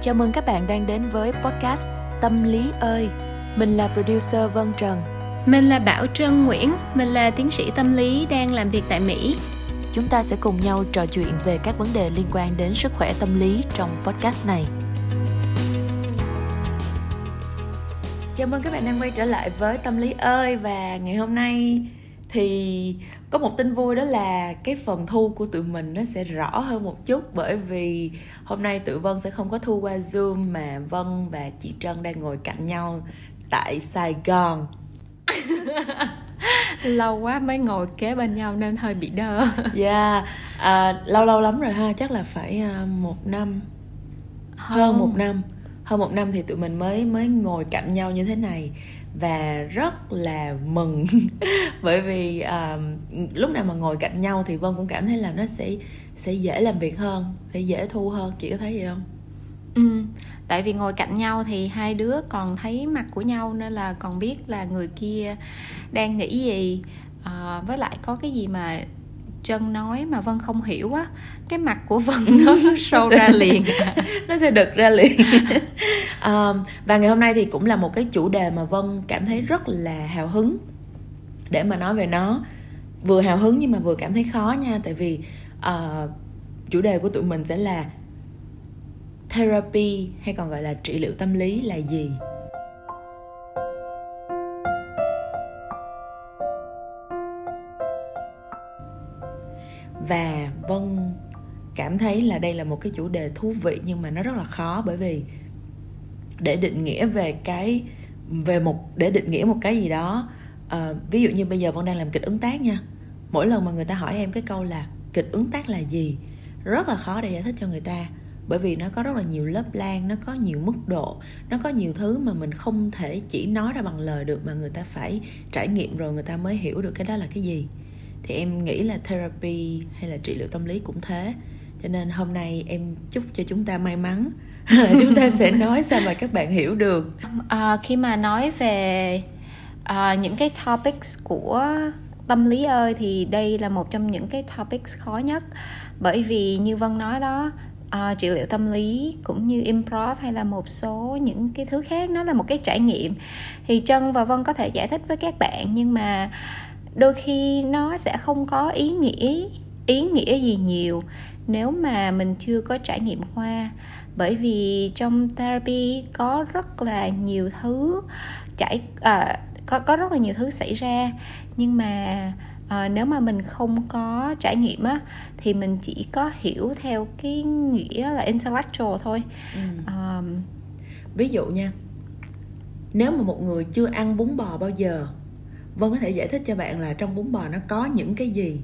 Chào mừng các bạn đang đến với podcast Tâm lý ơi. Mình là producer Vân Trần. Mình là Bảo Trân Nguyễn, mình là tiến sĩ tâm lý đang làm việc tại Mỹ. Chúng ta sẽ cùng nhau trò chuyện về các vấn đề liên quan đến sức khỏe tâm lý trong podcast này. Chào mừng các bạn đang quay trở lại với Tâm lý ơi và ngày hôm nay thì có một tin vui đó là cái phần thu của tụi mình nó sẽ rõ hơn một chút bởi vì hôm nay tụi Vân sẽ không có thu qua Zoom mà Vân và chị Trân đang ngồi cạnh nhau tại Sài Gòn. lâu quá mới ngồi kế bên nhau nên hơi bị đơ. Dạ, yeah. à, lâu lâu lắm rồi ha, chắc là phải uh, một năm, hơn. hơn một năm, hơn một năm thì tụi mình mới mới ngồi cạnh nhau như thế này và rất là mừng. Bởi vì uh, lúc nào mà ngồi cạnh nhau thì vân cũng cảm thấy là nó sẽ sẽ dễ làm việc hơn sẽ dễ thu hơn. Chị có thấy gì không? Ừ tại vì ngồi cạnh nhau thì hai đứa còn thấy mặt của nhau nên là còn biết là người kia đang nghĩ gì. À, với lại có cái gì mà chân nói mà vân không hiểu á cái mặt của vân nó sâu ra liền. nó sẽ đực ra liền. Um, và ngày hôm nay thì cũng là một cái chủ đề mà vân cảm thấy rất là hào hứng để mà nói về nó. Vừa hào hứng nhưng mà vừa cảm thấy khó nha tại vì uh, chủ đề của tụi mình sẽ là therapy hay còn gọi là trị liệu tâm lý là gì và vân cảm thấy là đây là một cái chủ đề thú vị nhưng mà nó rất là khó bởi vì để định nghĩa về cái về một để định nghĩa một cái gì đó uh, ví dụ như bây giờ vân đang làm kịch ứng tác nha. Mỗi lần mà người ta hỏi em cái câu là kịch ứng tác là gì rất là khó để giải thích cho người ta bởi vì nó có rất là nhiều lớp lan nó có nhiều mức độ nó có nhiều thứ mà mình không thể chỉ nói ra bằng lời được mà người ta phải trải nghiệm rồi người ta mới hiểu được cái đó là cái gì thì em nghĩ là therapy hay là trị liệu tâm lý cũng thế. Cho nên hôm nay em chúc cho chúng ta may mắn. Chúng ta sẽ nói sao mà các bạn hiểu được. À, khi mà nói về à, những cái topics của tâm lý ơi thì đây là một trong những cái topics khó nhất. Bởi vì như vân nói đó à, trị liệu tâm lý cũng như improv hay là một số những cái thứ khác nó là một cái trải nghiệm. Thì trân và vân có thể giải thích với các bạn nhưng mà đôi khi nó sẽ không có ý nghĩa ý nghĩa gì nhiều nếu mà mình chưa có trải nghiệm qua. Bởi vì trong therapy có rất là nhiều thứ trải à, có có rất là nhiều thứ xảy ra. Nhưng mà à, nếu mà mình không có trải nghiệm á thì mình chỉ có hiểu theo cái nghĩa là intellectual thôi. Ừ. à, ví dụ nha nếu mà một người chưa ăn bún bò bao giờ vân có thể giải thích cho bạn là trong bún bò nó có những cái gì.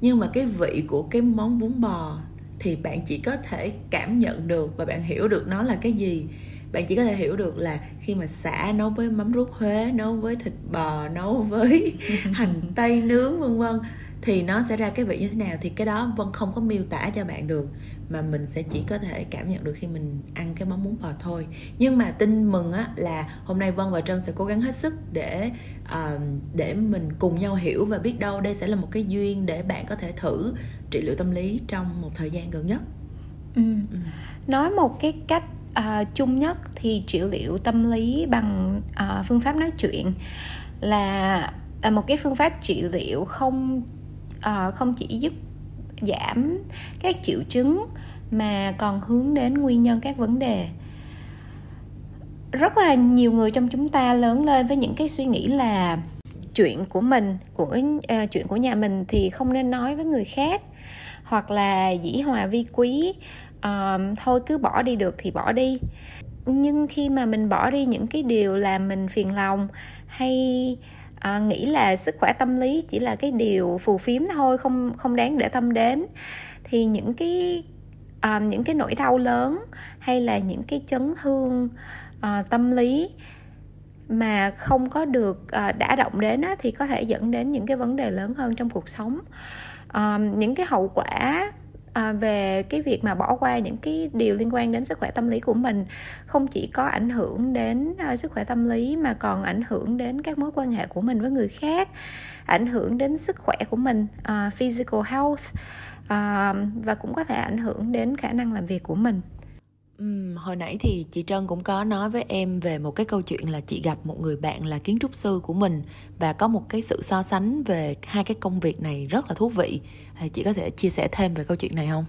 Nhưng mà cái vị của cái món bún bò thì bạn chỉ có thể cảm nhận được và bạn hiểu được nó là cái gì. Bạn chỉ có thể hiểu được là khi mà xả nấu với mắm ruốc huế nấu với thịt bò nấu với hành tây, nướng, vân vân thì nó sẽ ra cái vị như thế nào thì cái đó vân không có miêu tả cho bạn được mà mình sẽ chỉ có thể cảm nhận được khi mình ăn cái món bún bò thôi nhưng mà tin mừng á là hôm nay vân và trân sẽ cố gắng hết sức để uh, để mình cùng nhau hiểu và biết đâu đây sẽ là một cái duyên để bạn có thể thử trị liệu tâm lý trong một thời gian gần nhất ừ. Ừ. nói một cái cách uh, chung nhất thì trị liệu tâm lý bằng uh, phương pháp nói chuyện là là một cái phương pháp trị liệu không uh, không chỉ giúp giảm các triệu chứng mà còn hướng đến nguyên nhân các vấn đề. Rất là nhiều người trong chúng ta lớn lên với những cái suy nghĩ là chuyện của mình của uh, chuyện của nhà mình thì không nên nói với người khác hoặc là dĩ hòa vi quý. Uh, thôi cứ bỏ đi được thì bỏ đi. Nhưng khi mà mình bỏ đi những cái điều làm mình phiền lòng hay à, nghĩ là sức khỏe tâm lý chỉ là cái điều phù phiếm thôi không không đáng để tâm đến thì những cái à, những cái nỗi đau lớn hay là những cái chấn thương à, tâm lý mà không có được à, đã động đến á, thì có thể dẫn đến những cái vấn đề lớn hơn trong cuộc sống. À, những cái hậu quả à, về cái việc mà bỏ qua những cái điều liên quan đến sức khỏe tâm lý của mình không chỉ có ảnh hưởng đến uh, sức khỏe tâm lý mà còn ảnh hưởng đến các mối quan hệ của mình với người khác ảnh hưởng đến sức khỏe của mình uh, physical health uh, và cũng có thể ảnh hưởng đến khả năng làm việc của mình. Uhm, hồi nãy thì chị Trân cũng có nói với em về một cái câu chuyện là chị gặp một người bạn là kiến trúc sư của mình và có một cái sự so sánh về hai cái công việc này rất là thú vị. Thì chị có thể chia sẻ thêm về câu chuyện này không?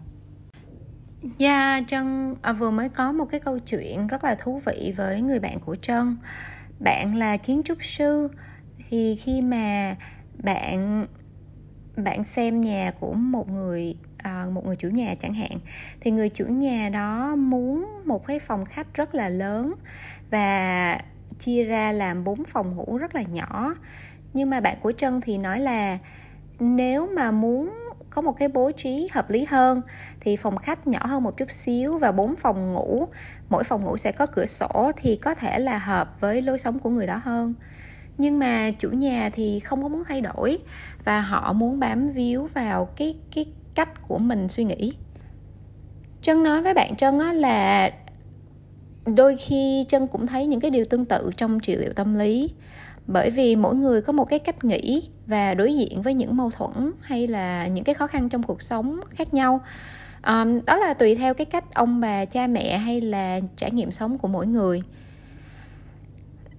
Dạ, yeah, Trân à, vừa mới có một cái câu chuyện rất là thú vị với người bạn của Trân. Bạn là kiến trúc sư thì khi mà bạn bạn xem nhà của một người à, một người chủ nhà chẳng hạn thì người chủ nhà đó muốn một cái phòng khách rất là lớn và chia ra làm bốn phòng ngủ rất là nhỏ. Nhưng mà bạn của trân thì nói là nếu mà muốn có một cái bố trí hợp lý hơn thì phòng khách nhỏ hơn một chút xíu và bốn phòng ngủ mỗi phòng ngủ sẽ có cửa sổ thì có thể là hợp với lối sống của người đó hơn. Nhưng mà chủ nhà thì không có muốn thay đổi và họ muốn bám víu vào cái cái cách của mình suy nghĩ. Trân nói với bạn trân á là đôi khi trân cũng thấy những cái điều tương tự trong trị liệu tâm lý. Bởi vì mỗi người có một cái cách nghĩ và đối diện với những mâu thuẫn hay là những cái khó khăn trong cuộc sống khác nhau. Um, đó là tùy theo cái cách ông bà cha mẹ hay là trải nghiệm sống của mỗi người.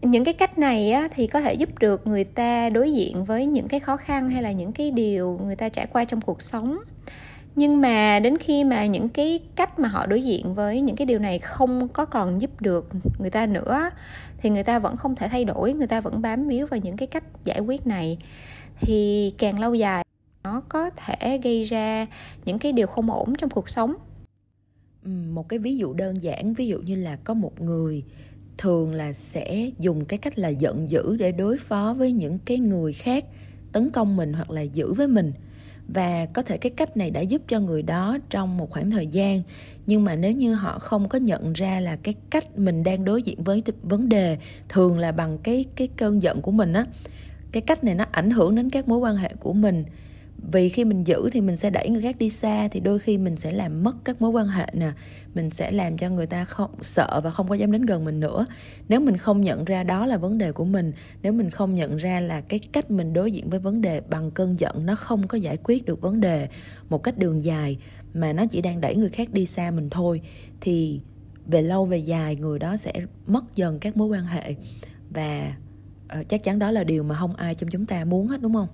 Những cái cách này á, thì có thể giúp được người ta đối diện với những cái khó khăn hay là những cái điều người ta trải qua trong cuộc sống nhưng mà đến khi mà những cái cách mà họ đối diện với những cái điều này không có còn giúp được người ta nữa, thì người ta vẫn không thể thay đổi, người ta vẫn bám víu vào những cái cách giải quyết này. Thì càng lâu dài, nó có thể gây ra những cái điều không ổn trong cuộc sống. Ừ, một cái ví dụ đơn giản, ví dụ như là có một người thường là sẽ dùng cái cách là giận dữ để đối phó với những cái người khác, tấn công mình hoặc là giữ với mình và có thể cái cách này đã giúp cho người đó trong một khoảng thời gian. Nhưng mà nếu như họ không có nhận ra là cái cách mình đang đối diện với vấn đề thường là bằng cái cái cơn giận của mình á, cái cách này nó ảnh hưởng đến các mối quan hệ của mình vì khi mình giữ thì mình sẽ đẩy người khác đi xa, thì đôi khi mình sẽ làm mất các mối quan hệ nè. Mình sẽ làm cho người ta không, sợ và không có dám đến gần mình nữa. Nếu mình không nhận ra đó là vấn đề của mình, nếu mình không nhận ra là cái cách mình đối diện với vấn đề bằng cơn giận, nó không có giải quyết được vấn đề một cách đường dài, mà nó chỉ đang đẩy người khác đi xa mình thôi, thì về lâu về dài người đó sẽ mất dần các mối quan hệ. Và ờ, chắc chắn đó là điều mà không ai trong chúng ta muốn hết, đúng không?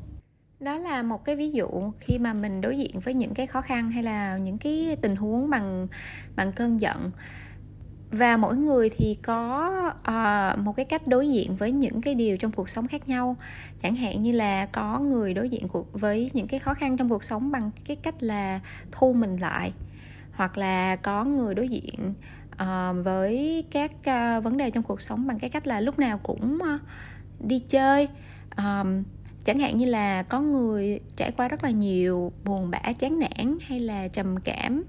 Đó là một cái ví dụ khi mà mình đối diện với những cái khó khăn hay là những cái tình huống bằng bằng cơn giận. Và mỗi người thì có uh, một cái cách đối diện với những cái điều trong cuộc sống khác nhau. Chẳng hạn như là có người đối diện cuộc với những cái khó khăn trong cuộc sống bằng cái cách là thu mình lại hoặc là có người đối diện uh, với các uh, vấn đề trong cuộc sống bằng cái cách là lúc nào cũng uh, đi chơi. Um, chẳng hạn như là có người trải qua rất là nhiều buồn bã, chán nản hay là trầm cảm,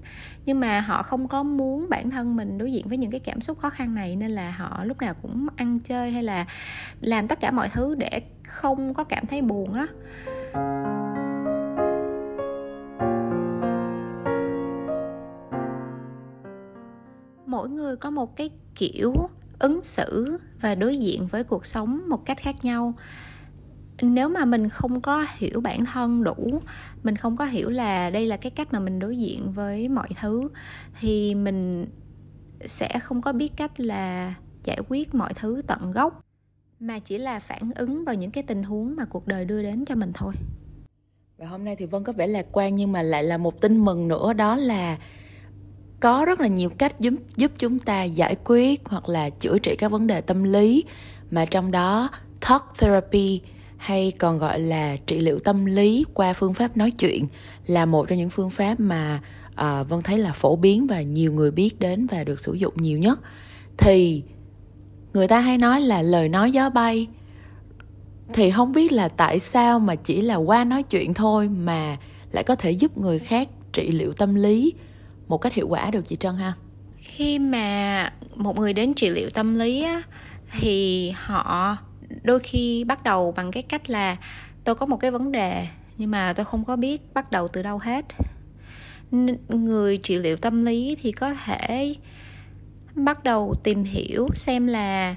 nhưng mà họ không có muốn bản thân mình đối diện với những cái cảm xúc khó khăn này, nên là họ lúc nào cũng ăn chơi hay là làm tất cả mọi thứ để không có cảm thấy buồn á. Mỗi người có một cái kiểu ứng xử và đối diện với cuộc sống một cách khác nhau nếu mà mình không có hiểu bản thân đủ, mình không có hiểu là đây là cái cách mà mình đối diện với mọi thứ, thì mình sẽ không có biết cách là giải quyết mọi thứ tận gốc, mà chỉ là phản ứng vào những cái tình huống mà cuộc đời đưa đến cho mình thôi. Và hôm nay thì vân có vẻ lạc quan nhưng mà lại là một tin mừng nữa, đó là có rất là nhiều cách giúp giúp chúng ta giải quyết hoặc là chữa trị các vấn đề tâm lý, mà trong đó talk therapy hay còn gọi là trị liệu tâm lý qua phương pháp nói chuyện là một trong những phương pháp mà uh, vân thấy là phổ biến và nhiều người biết đến và được sử dụng nhiều nhất. Thì người ta hay nói là lời nói gió bay. Thì không biết là tại sao mà chỉ là qua nói chuyện thôi mà lại có thể giúp người khác trị liệu tâm lý một cách hiệu quả được chị Trân ha? Khi mà một người đến trị liệu tâm lý á, thì họ đôi khi bắt đầu bằng cái cách là tôi có một cái vấn đề nhưng mà tôi không có biết bắt đầu từ đâu hết. Người trị liệu tâm lý thì có thể bắt đầu tìm hiểu xem là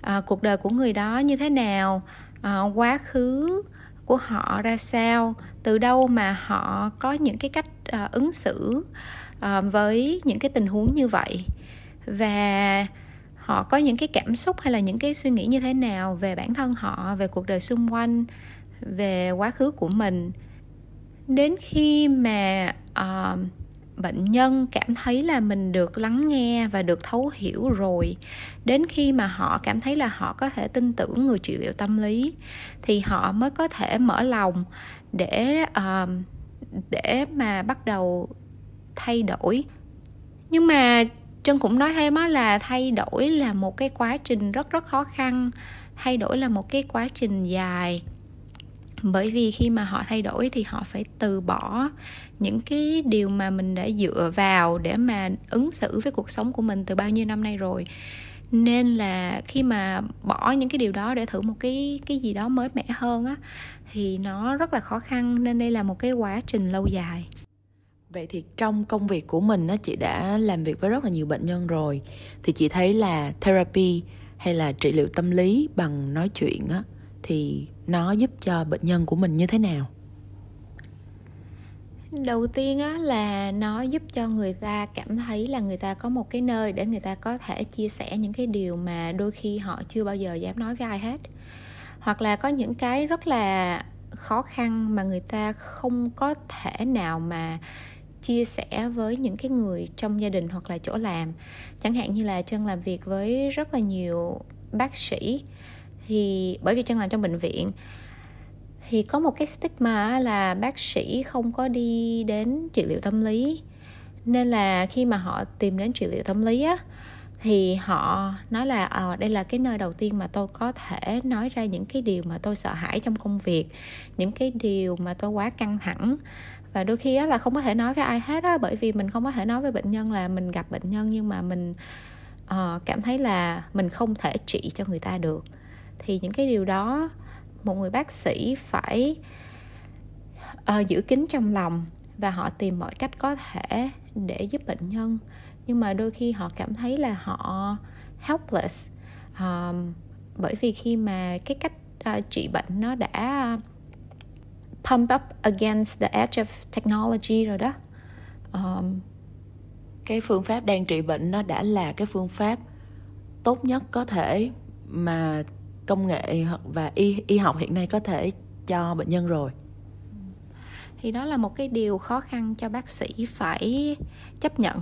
à, cuộc đời của người đó như thế nào à, quá khứ của họ ra sao từ đâu mà họ có những cái cách à, ứng xử à, với những cái tình huống như vậy. Và họ có những cái cảm xúc hay là những cái suy nghĩ như thế nào về bản thân họ về cuộc đời xung quanh về quá khứ của mình? Đến khi mà uh, bệnh nhân cảm thấy là mình được lắng nghe và được thấu hiểu rồi đến khi mà họ cảm thấy là họ có thể tin tưởng người trị liệu tâm lý thì họ mới có thể mở lòng để uh, để mà bắt đầu thay đổi. Nhưng mà trân cũng nói thêm á là thay đổi là một cái quá trình rất rất khó khăn, thay đổi là một cái quá trình dài. Bởi vì khi mà họ thay đổi thì họ phải từ bỏ những cái điều mà mình đã dựa vào để mà ứng xử với cuộc sống của mình từ bao nhiêu năm nay rồi. Nên là khi mà bỏ những cái điều đó để thử một cái cái gì đó mới mẻ hơn á, thì nó rất là khó khăn, nên đây là một cái quá trình lâu dài vậy thì trong công việc của mình á, chị đã làm việc với rất là nhiều bệnh nhân rồi. Thì chị thấy là therapy hay là trị liệu tâm lý bằng nói chuyện á, thì nó giúp cho bệnh nhân của mình như thế nào? Đầu tiên á, là nó giúp cho người ta cảm thấy là người ta có một cái nơi để người ta có thể chia sẻ những cái điều mà đôi khi họ chưa bao giờ dám nói với ai hết. Hoặc là có những cái rất là khó khăn mà người ta không có thể nào mà chia sẻ với những cái người trong gia đình hoặc là chỗ làm. Chẳng hạn như là chân làm việc với rất là nhiều bác sĩ thì bởi vì chân làm trong bệnh viện thì có một cái stigma là bác sĩ không có đi đến trị liệu tâm lý. Nên là khi mà họ tìm đến trị liệu tâm lý á thì họ nói là à, đây là cái nơi đầu tiên mà tôi có thể nói ra những cái điều mà tôi sợ hãi trong công việc những cái điều mà tôi quá căng thẳng và đôi khi á, là không có thể nói với ai hết á bởi vì mình không có thể nói với bệnh nhân là mình gặp bệnh nhân nhưng mà mình uh, cảm thấy là mình không thể trị cho người ta được. Thì những cái điều đó một người bác sĩ phải uh, giữ kín trong lòng và họ tìm mọi cách có thể để giúp bệnh nhân. Nhưng mà đôi khi họ cảm thấy là họ helpless um, bởi vì khi mà cái cách uh, trị bệnh nó đã pump up against the edge of technology rồi đó. Um, cái phương pháp đang trị bệnh nó đã là cái phương pháp tốt nhất có thể mà công nghệ và y y học hiện nay có thể cho bệnh nhân rồi. Thì đó là một cái điều khó khăn cho bác sĩ phải chấp nhận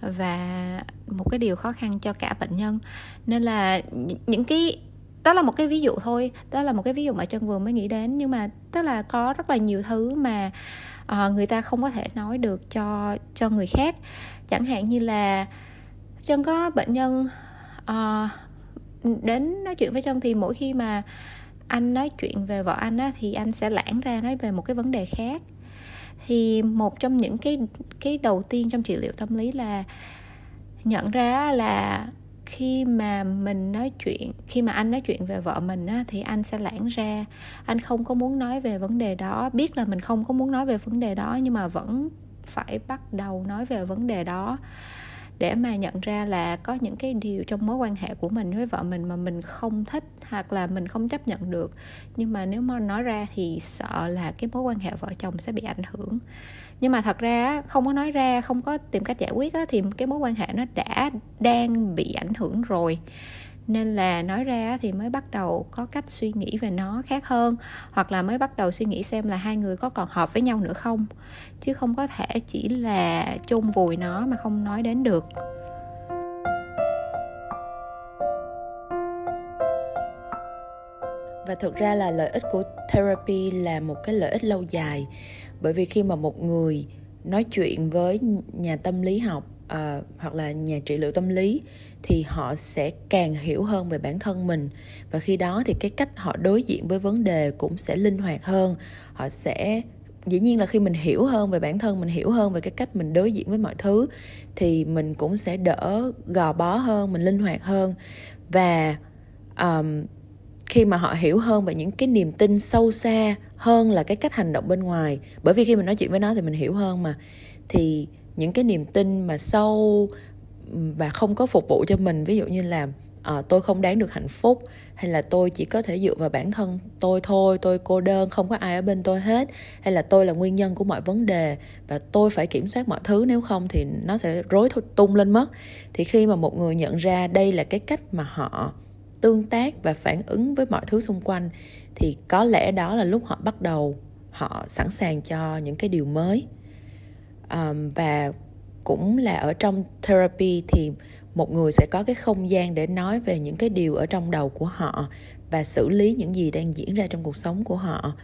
và một cái điều khó khăn cho cả bệnh nhân. Nên là những cái đó là một cái ví dụ thôi đó là một cái ví dụ mà chân vừa mới nghĩ đến. Nhưng mà tức là có rất là nhiều thứ mà uh, người ta không có thể nói được cho cho người khác. Chẳng hạn như là chân có bệnh nhân uh, đến nói chuyện với chân thì mỗi khi mà anh nói chuyện về vợ anh á thì anh sẽ lãng ra nói về một cái vấn đề khác. Thì một trong những cái cái đầu tiên trong trị liệu tâm lý là nhận ra là khi mà mình nói chuyện khi mà anh nói chuyện về vợ mình á, thì anh sẽ lãng ra. Anh không có muốn nói về vấn đề đó. Biết là mình không có muốn nói về vấn đề đó nhưng mà vẫn phải bắt đầu nói về vấn đề đó để mà nhận ra là có những cái điều trong mối quan hệ của mình với vợ mình mà mình không thích hoặc là mình không chấp nhận được. Nhưng mà nếu mà nói ra thì sợ là cái mối quan hệ vợ chồng sẽ bị ảnh hưởng nhưng mà thật ra không có nói ra, không có tìm cách giải quyết thì cái mối quan hệ nó đã đang bị ảnh hưởng rồi. Nên là nói ra thì mới bắt đầu có cách suy nghĩ về nó khác hơn, hoặc là mới bắt đầu suy nghĩ xem là hai người có còn hợp với nhau nữa không. Chứ không có thể chỉ là chôn vùi nó mà không nói đến được. Và thực ra là lợi ích của therapy là một cái lợi ích lâu dài. Bởi vì khi mà một người nói chuyện với nhà tâm lý học uh, hoặc là nhà trị liệu tâm lý thì họ sẽ càng hiểu hơn về bản thân mình. Và khi đó thì cái cách họ đối diện với vấn đề cũng sẽ linh hoạt hơn. Họ sẽ dĩ nhiên là khi mình hiểu hơn về bản thân mình hiểu hơn về cái cách mình đối diện với mọi thứ thì mình cũng sẽ đỡ gò bó hơn mình linh hoạt hơn. Và um, khi mà họ hiểu hơn về những cái niềm tin sâu xa hơn là cái cách hành động bên ngoài. Bởi vì khi mình nói chuyện với nó thì mình hiểu hơn mà. Thì những cái niềm tin mà sâu và không có phục vụ cho mình ví dụ như là à, tôi không đáng được hạnh phúc hay là tôi chỉ có thể dựa vào bản thân tôi thôi tôi cô đơn không có ai ở bên tôi hết hay là tôi là nguyên nhân của mọi vấn đề và tôi phải kiểm soát mọi thứ nếu không thì nó sẽ rối tung lên mất. Thì khi mà một người nhận ra đây là cái cách mà họ tương tác và phản ứng với mọi thứ xung quanh thì có lẽ đó là lúc họ bắt đầu họ sẵn sàng cho những cái điều mới. Um, và cũng là ở trong therapy thì một người sẽ có cái không gian để nói về những cái điều ở trong đầu của họ và xử lý những gì đang diễn ra trong cuộc sống của họ.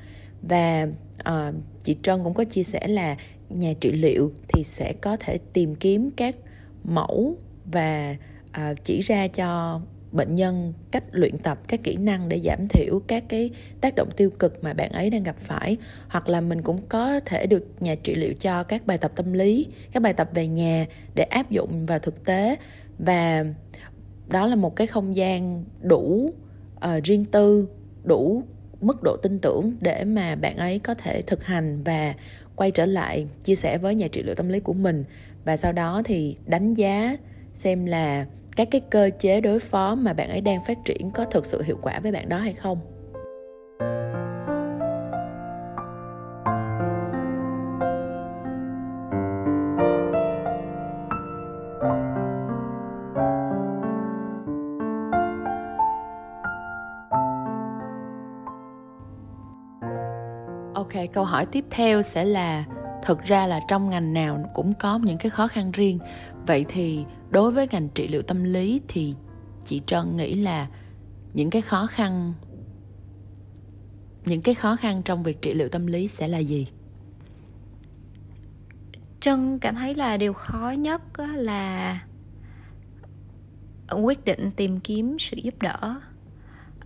Và uh, chị trân cũng có chia sẻ là nhà trị liệu thì sẽ có thể tìm kiếm các mẫu và uh, chỉ ra cho bệnh nhân cách luyện tập các kỹ năng để giảm thiểu các cái tác động tiêu cực mà bạn ấy đang gặp phải. Hoặc là mình cũng có thể được nhà trị liệu cho các bài tập tâm lý các bài tập về nhà để áp dụng vào thực tế. Và đó là một cái không gian đủ uh, riêng tư đủ mức độ tin tưởng để mà bạn ấy có thể thực hành và quay trở lại chia sẻ với nhà trị liệu tâm lý của mình. Và sau đó thì đánh giá xem là các cái cơ chế đối phó mà bạn ấy đang phát triển có thực sự hiệu quả với bạn đó hay không? Ok, câu hỏi tiếp theo sẽ là thực ra là trong ngành nào cũng có những cái khó khăn riêng. Vậy thì đối với ngành trị liệu tâm lý thì chị trân nghĩ là những cái khó khăn những cái khó khăn trong việc trị liệu tâm lý sẽ là gì? Trân cảm thấy là điều khó nhất là quyết định tìm kiếm sự giúp đỡ.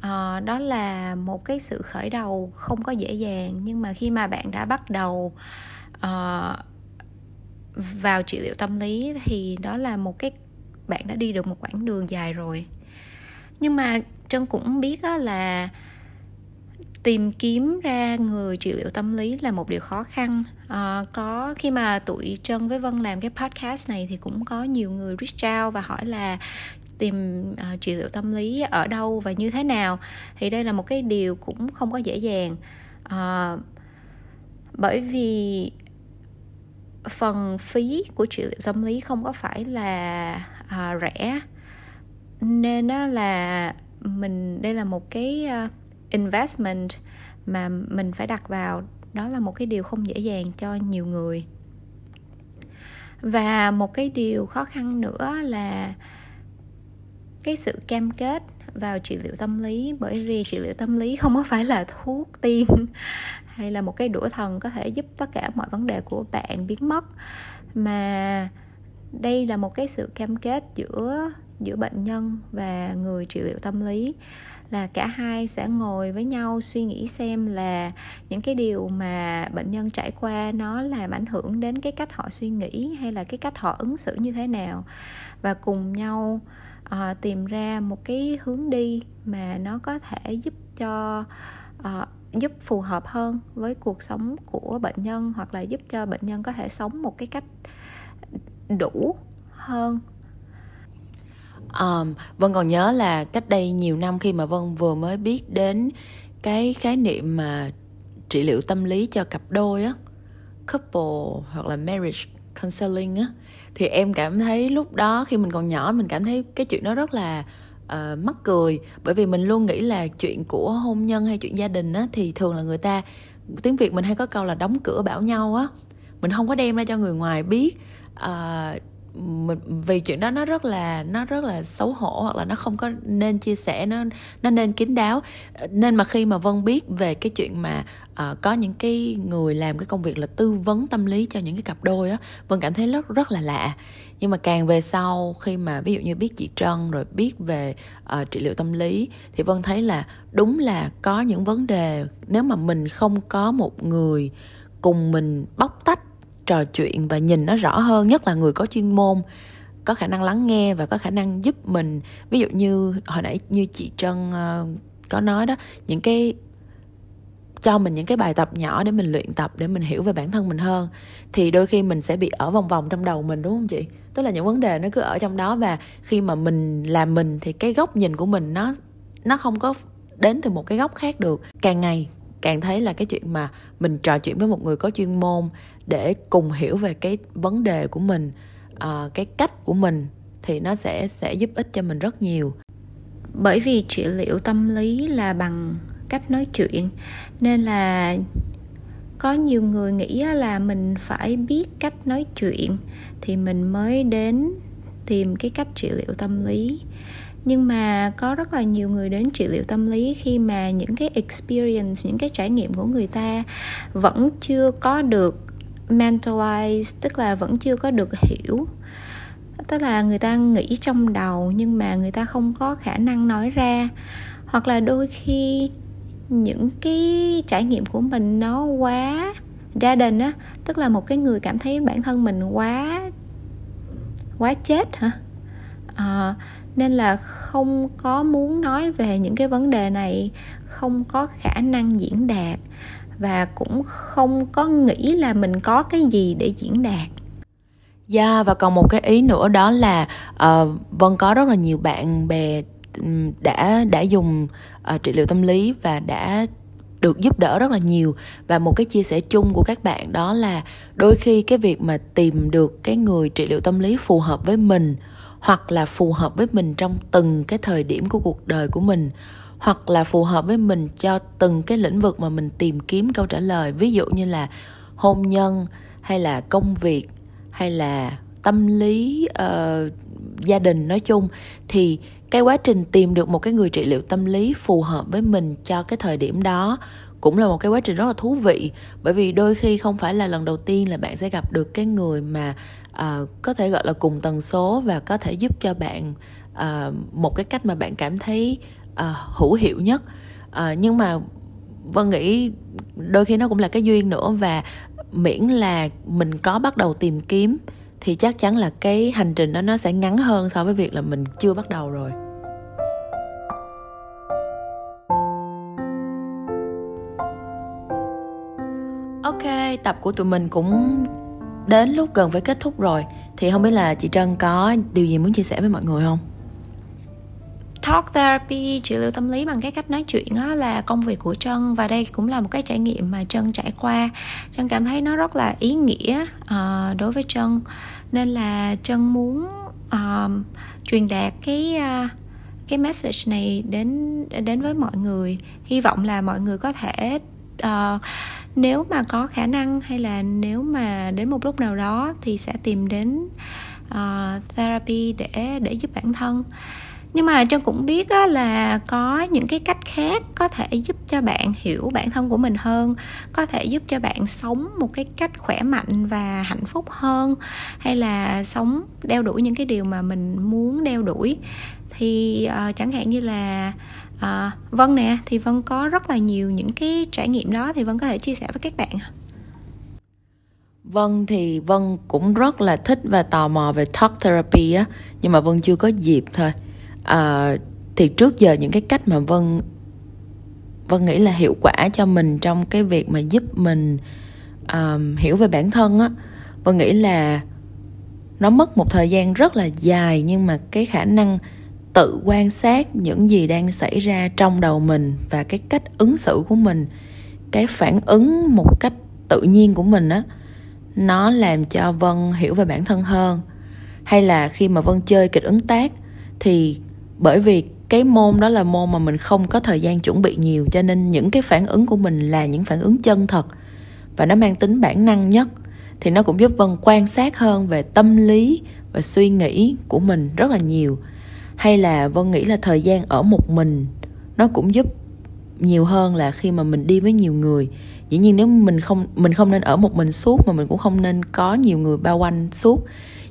À, đó là một cái sự khởi đầu không có dễ dàng nhưng mà khi mà bạn đã bắt đầu uh, vào trị liệu tâm lý thì đó là một cái bạn đã đi được một quãng đường dài rồi. Nhưng mà trân cũng biết là tìm kiếm ra người trị liệu tâm lý là một điều khó khăn. À, có khi mà tụi trân với vân làm cái podcast này thì cũng có nhiều người reach out và hỏi là tìm uh, trị liệu tâm lý ở đâu và như thế nào. Thì đây là một cái điều cũng không có dễ dàng. À, bởi vì phần phí của trị liệu tâm lý không có phải là à, rẻ. Nên đó là mình đây là một cái à, investment mà mình phải đặt vào. Đó là một cái điều không dễ dàng cho nhiều người. Và một cái điều khó khăn nữa là cái sự cam kết vào trị liệu tâm lý bởi vì trị liệu tâm lý không có phải là thuốc tiên hay là một cái đũa thần có thể giúp tất cả mọi vấn đề của bạn biến mất. Mà đây là một cái sự cam kết giữa giữa bệnh nhân và người trị liệu tâm lý là cả hai sẽ ngồi với nhau suy nghĩ xem là những cái điều mà bệnh nhân trải qua nó làm ảnh hưởng đến cái cách họ suy nghĩ hay là cái cách họ ứng xử như thế nào. Và cùng nhau uh, tìm ra một cái hướng đi mà nó có thể giúp cho uh, giúp phù hợp hơn với cuộc sống của bệnh nhân hoặc là giúp cho bệnh nhân có thể sống một cái cách đủ hơn. Um, vân còn nhớ là cách đây nhiều năm khi mà vân vừa mới biết đến cái khái niệm mà trị liệu tâm lý cho cặp đôi á couple hoặc là marriage counseling á thì em cảm thấy lúc đó khi mình còn nhỏ mình cảm thấy cái chuyện đó rất là uh, mắc cười. Bởi vì mình luôn nghĩ là chuyện của hôn nhân hay chuyện gia đình á thì thường là người ta tiếng việt mình hay có câu là đóng cửa bảo nhau á. Mình không có đem ra cho người ngoài biết. Uh, mình vì chuyện đó nó rất là nó rất là xấu hổ hoặc là nó không có nên chia sẻ nó nó nên kín đáo. Nên mà khi mà vân biết về cái chuyện mà uh, có những cái người làm cái công việc là tư vấn tâm lý cho những cái cặp đôi á vân cảm thấy rất rất là lạ. Nhưng mà càng về sau khi mà ví dụ như biết chị trân rồi biết về uh, trị liệu tâm lý thì vân thấy là đúng là có những vấn đề. Nếu mà mình không có một người cùng mình bóc tách trò chuyện và nhìn nó rõ hơn, nhất là người có chuyên môn, có khả năng lắng nghe và có khả năng giúp mình. Ví dụ như hồi nãy như chị trân ờ, có nói đó, những cái, cho mình những cái bài tập nhỏ để mình luyện tập, để mình hiểu về bản thân mình hơn, thì đôi khi mình sẽ bị ở vòng vòng trong đầu mình, đúng không chị? Tức là những vấn đề nó cứ ở trong đó và khi mà mình làm mình thì cái góc nhìn của mình nó nó không có đến từ một cái góc khác được. Càng ngày càng thấy là cái chuyện mà mình trò chuyện với một người có chuyên môn để cùng hiểu về cái vấn đề của mình uh, cái cách của mình thì nó sẽ sẽ giúp ích cho mình rất nhiều. Bởi vì trị liệu tâm lý là bằng cách nói chuyện nên là có nhiều người nghĩ là mình phải biết cách nói chuyện thì mình mới đến tìm cái cách trị liệu tâm lý nhưng mà có rất là nhiều người đến trị liệu tâm lý khi mà những cái experience những cái trải nghiệm của người ta vẫn chưa có được mentalize tức là vẫn chưa có được hiểu. Tức là người ta nghĩ trong đầu nhưng mà người ta không có khả năng nói ra. Hoặc là đôi khi những cái trải nghiệm của mình nó quá gia đình á tức là một cái người cảm thấy bản thân mình quá quá chết hả? À, nên là không có muốn nói về những cái vấn đề này không có khả năng diễn đạt và cũng không có nghĩ là mình có cái gì để diễn đạt. Dạ yeah, và còn một cái ý nữa đó là uh, Vân có rất là nhiều bạn bè đã đã dùng uh, trị liệu tâm lý và đã được giúp đỡ rất là nhiều. Và một cái chia sẻ chung của các bạn đó là đôi khi cái việc mà tìm được cái người trị liệu tâm lý phù hợp với mình hoặc là phù hợp với mình trong từng cái thời điểm của cuộc đời của mình hoặc là phù hợp với mình cho từng cái lĩnh vực mà mình tìm kiếm câu trả lời. Ví dụ như là hôn nhân hay là công việc hay là tâm lý uh, gia đình nói chung thì cái quá trình tìm được một cái người trị liệu tâm lý phù hợp với mình cho cái thời điểm đó cũng là một cái quá trình rất là thú vị. Bởi vì đôi khi không phải là lần đầu tiên là bạn sẽ gặp được cái người mà à, có thể gọi là cùng tần số và có thể giúp cho bạn à, một cái cách mà bạn cảm thấy à, hữu hiệu nhất. À, nhưng mà vân nghĩ đôi khi nó cũng là cái duyên nữa và miễn là mình có bắt đầu tìm kiếm thì chắc chắn là cái hành trình đó nó sẽ ngắn hơn so với việc là mình chưa bắt đầu rồi. Ok tập của tụi mình cũng đến lúc gần phải kết thúc rồi thì không biết là chị trân có điều gì muốn chia sẻ với mọi người không? Talk therapy trị liệu tâm lý bằng cái cách nói chuyện đó là công việc của trân. Và đây cũng là một cái trải nghiệm mà trân trải qua. Trân cảm thấy nó rất là ý nghĩa uh, đối với trân. Nên là trân muốn uh, truyền đạt cái uh, cái message này đến đến với mọi người. Hy vọng là mọi người có thể uh, nếu mà có khả năng hay là nếu mà đến một lúc nào đó thì sẽ tìm đến uh, therapy để để giúp bản thân. Nhưng mà trân cũng biết á, là có những cái cách khác có thể giúp cho bạn hiểu bản thân của mình hơn có thể giúp cho bạn sống một cái cách khỏe mạnh và hạnh phúc hơn hay là sống đeo đuổi những cái điều mà mình muốn đeo đuổi. Thì uh, chẳng hạn như là à, vân nè thì vân có rất là nhiều những cái trải nghiệm đó thì vân có thể chia sẻ với các bạn Vân thì Vân cũng rất là thích và tò mò về talk therapy á Nhưng mà Vân chưa có dịp thôi. À, Thì trước giờ những cái cách mà Vân Vân nghĩ là hiệu quả cho mình trong cái việc mà giúp mình um, hiểu về bản thân á Vân nghĩ là nó mất một thời gian rất là dài nhưng mà cái khả năng tự quan sát những gì đang xảy ra trong đầu mình và cái cách ứng xử của mình. Cái phản ứng một cách tự nhiên của mình á, nó làm cho vân hiểu về bản thân hơn. Hay là khi mà vân chơi kịch ứng tác thì bởi vì cái môn đó là môn mà mình không có thời gian chuẩn bị nhiều, cho nên những cái phản ứng của mình là những phản ứng chân thật và nó mang tính bản năng nhất. Thì nó cũng giúp vân quan sát hơn về tâm lý và suy nghĩ của mình rất là nhiều hay là vân nghĩ là thời gian ở một mình nó cũng giúp nhiều hơn là khi mà mình đi với nhiều người. Dĩ nhiên nếu mình không mình không nên ở một mình suốt mà mình cũng không nên có nhiều người bao quanh suốt.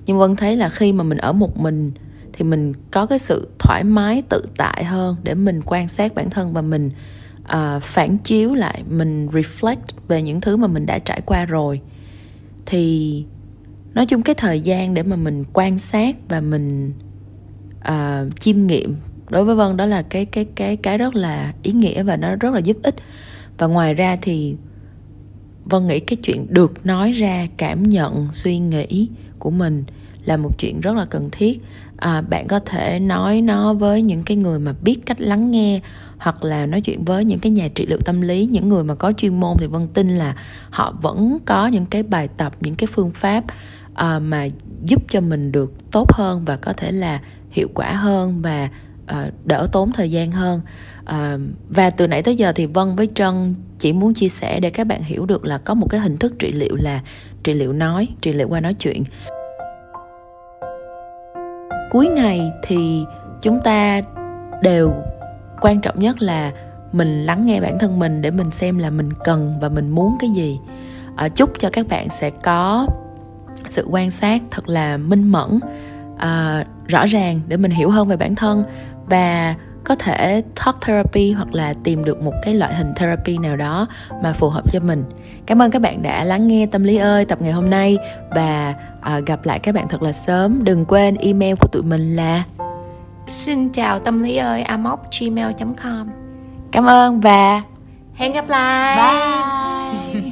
Nhưng vân thấy là khi mà mình ở một mình thì mình có cái sự thoải mái tự tại hơn để mình quan sát bản thân và mình uh, phản chiếu lại mình reflect về những thứ mà mình đã trải qua rồi. Thì nói chung cái thời gian để mà mình quan sát và mình uh, chiêm nghiệm. Đối với vân đó là cái cái cái cái rất là ý nghĩa và nó rất là giúp ích. Và ngoài ra thì vân nghĩ cái chuyện được nói ra cảm nhận suy nghĩ của mình là một chuyện rất là cần thiết. À, bạn có thể nói nó với những cái người mà biết cách lắng nghe hoặc là nói chuyện với những cái nhà trị liệu tâm lý những người mà có chuyên môn thì vân tin là họ vẫn có những cái bài tập những cái phương pháp à, mà giúp cho mình được tốt hơn và có thể là hiệu quả hơn và uh, đỡ tốn thời gian hơn. Uh, và từ nãy tới giờ thì vân với trân chỉ muốn chia sẻ để các bạn hiểu được là có một cái hình thức trị liệu là trị liệu nói trị liệu qua nói chuyện. Cuối ngày thì chúng ta đều quan trọng nhất là mình lắng nghe bản thân mình để mình xem là mình cần và mình muốn cái gì. À, chúc cho các bạn sẽ có sự quan sát thật là minh mẫn. À, rõ ràng để mình hiểu hơn về bản thân và có thể talk therapy hoặc là tìm được một cái loại hình therapy nào đó mà phù hợp cho mình. Cảm ơn các bạn đã lắng nghe tâm lý ơi tập ngày hôm nay và à, gặp lại các bạn thật là sớm. Đừng quên email của tụi mình là xin chào tâm lý ơi amoc gmail com. Cảm ơn và hẹn gặp lại. Bye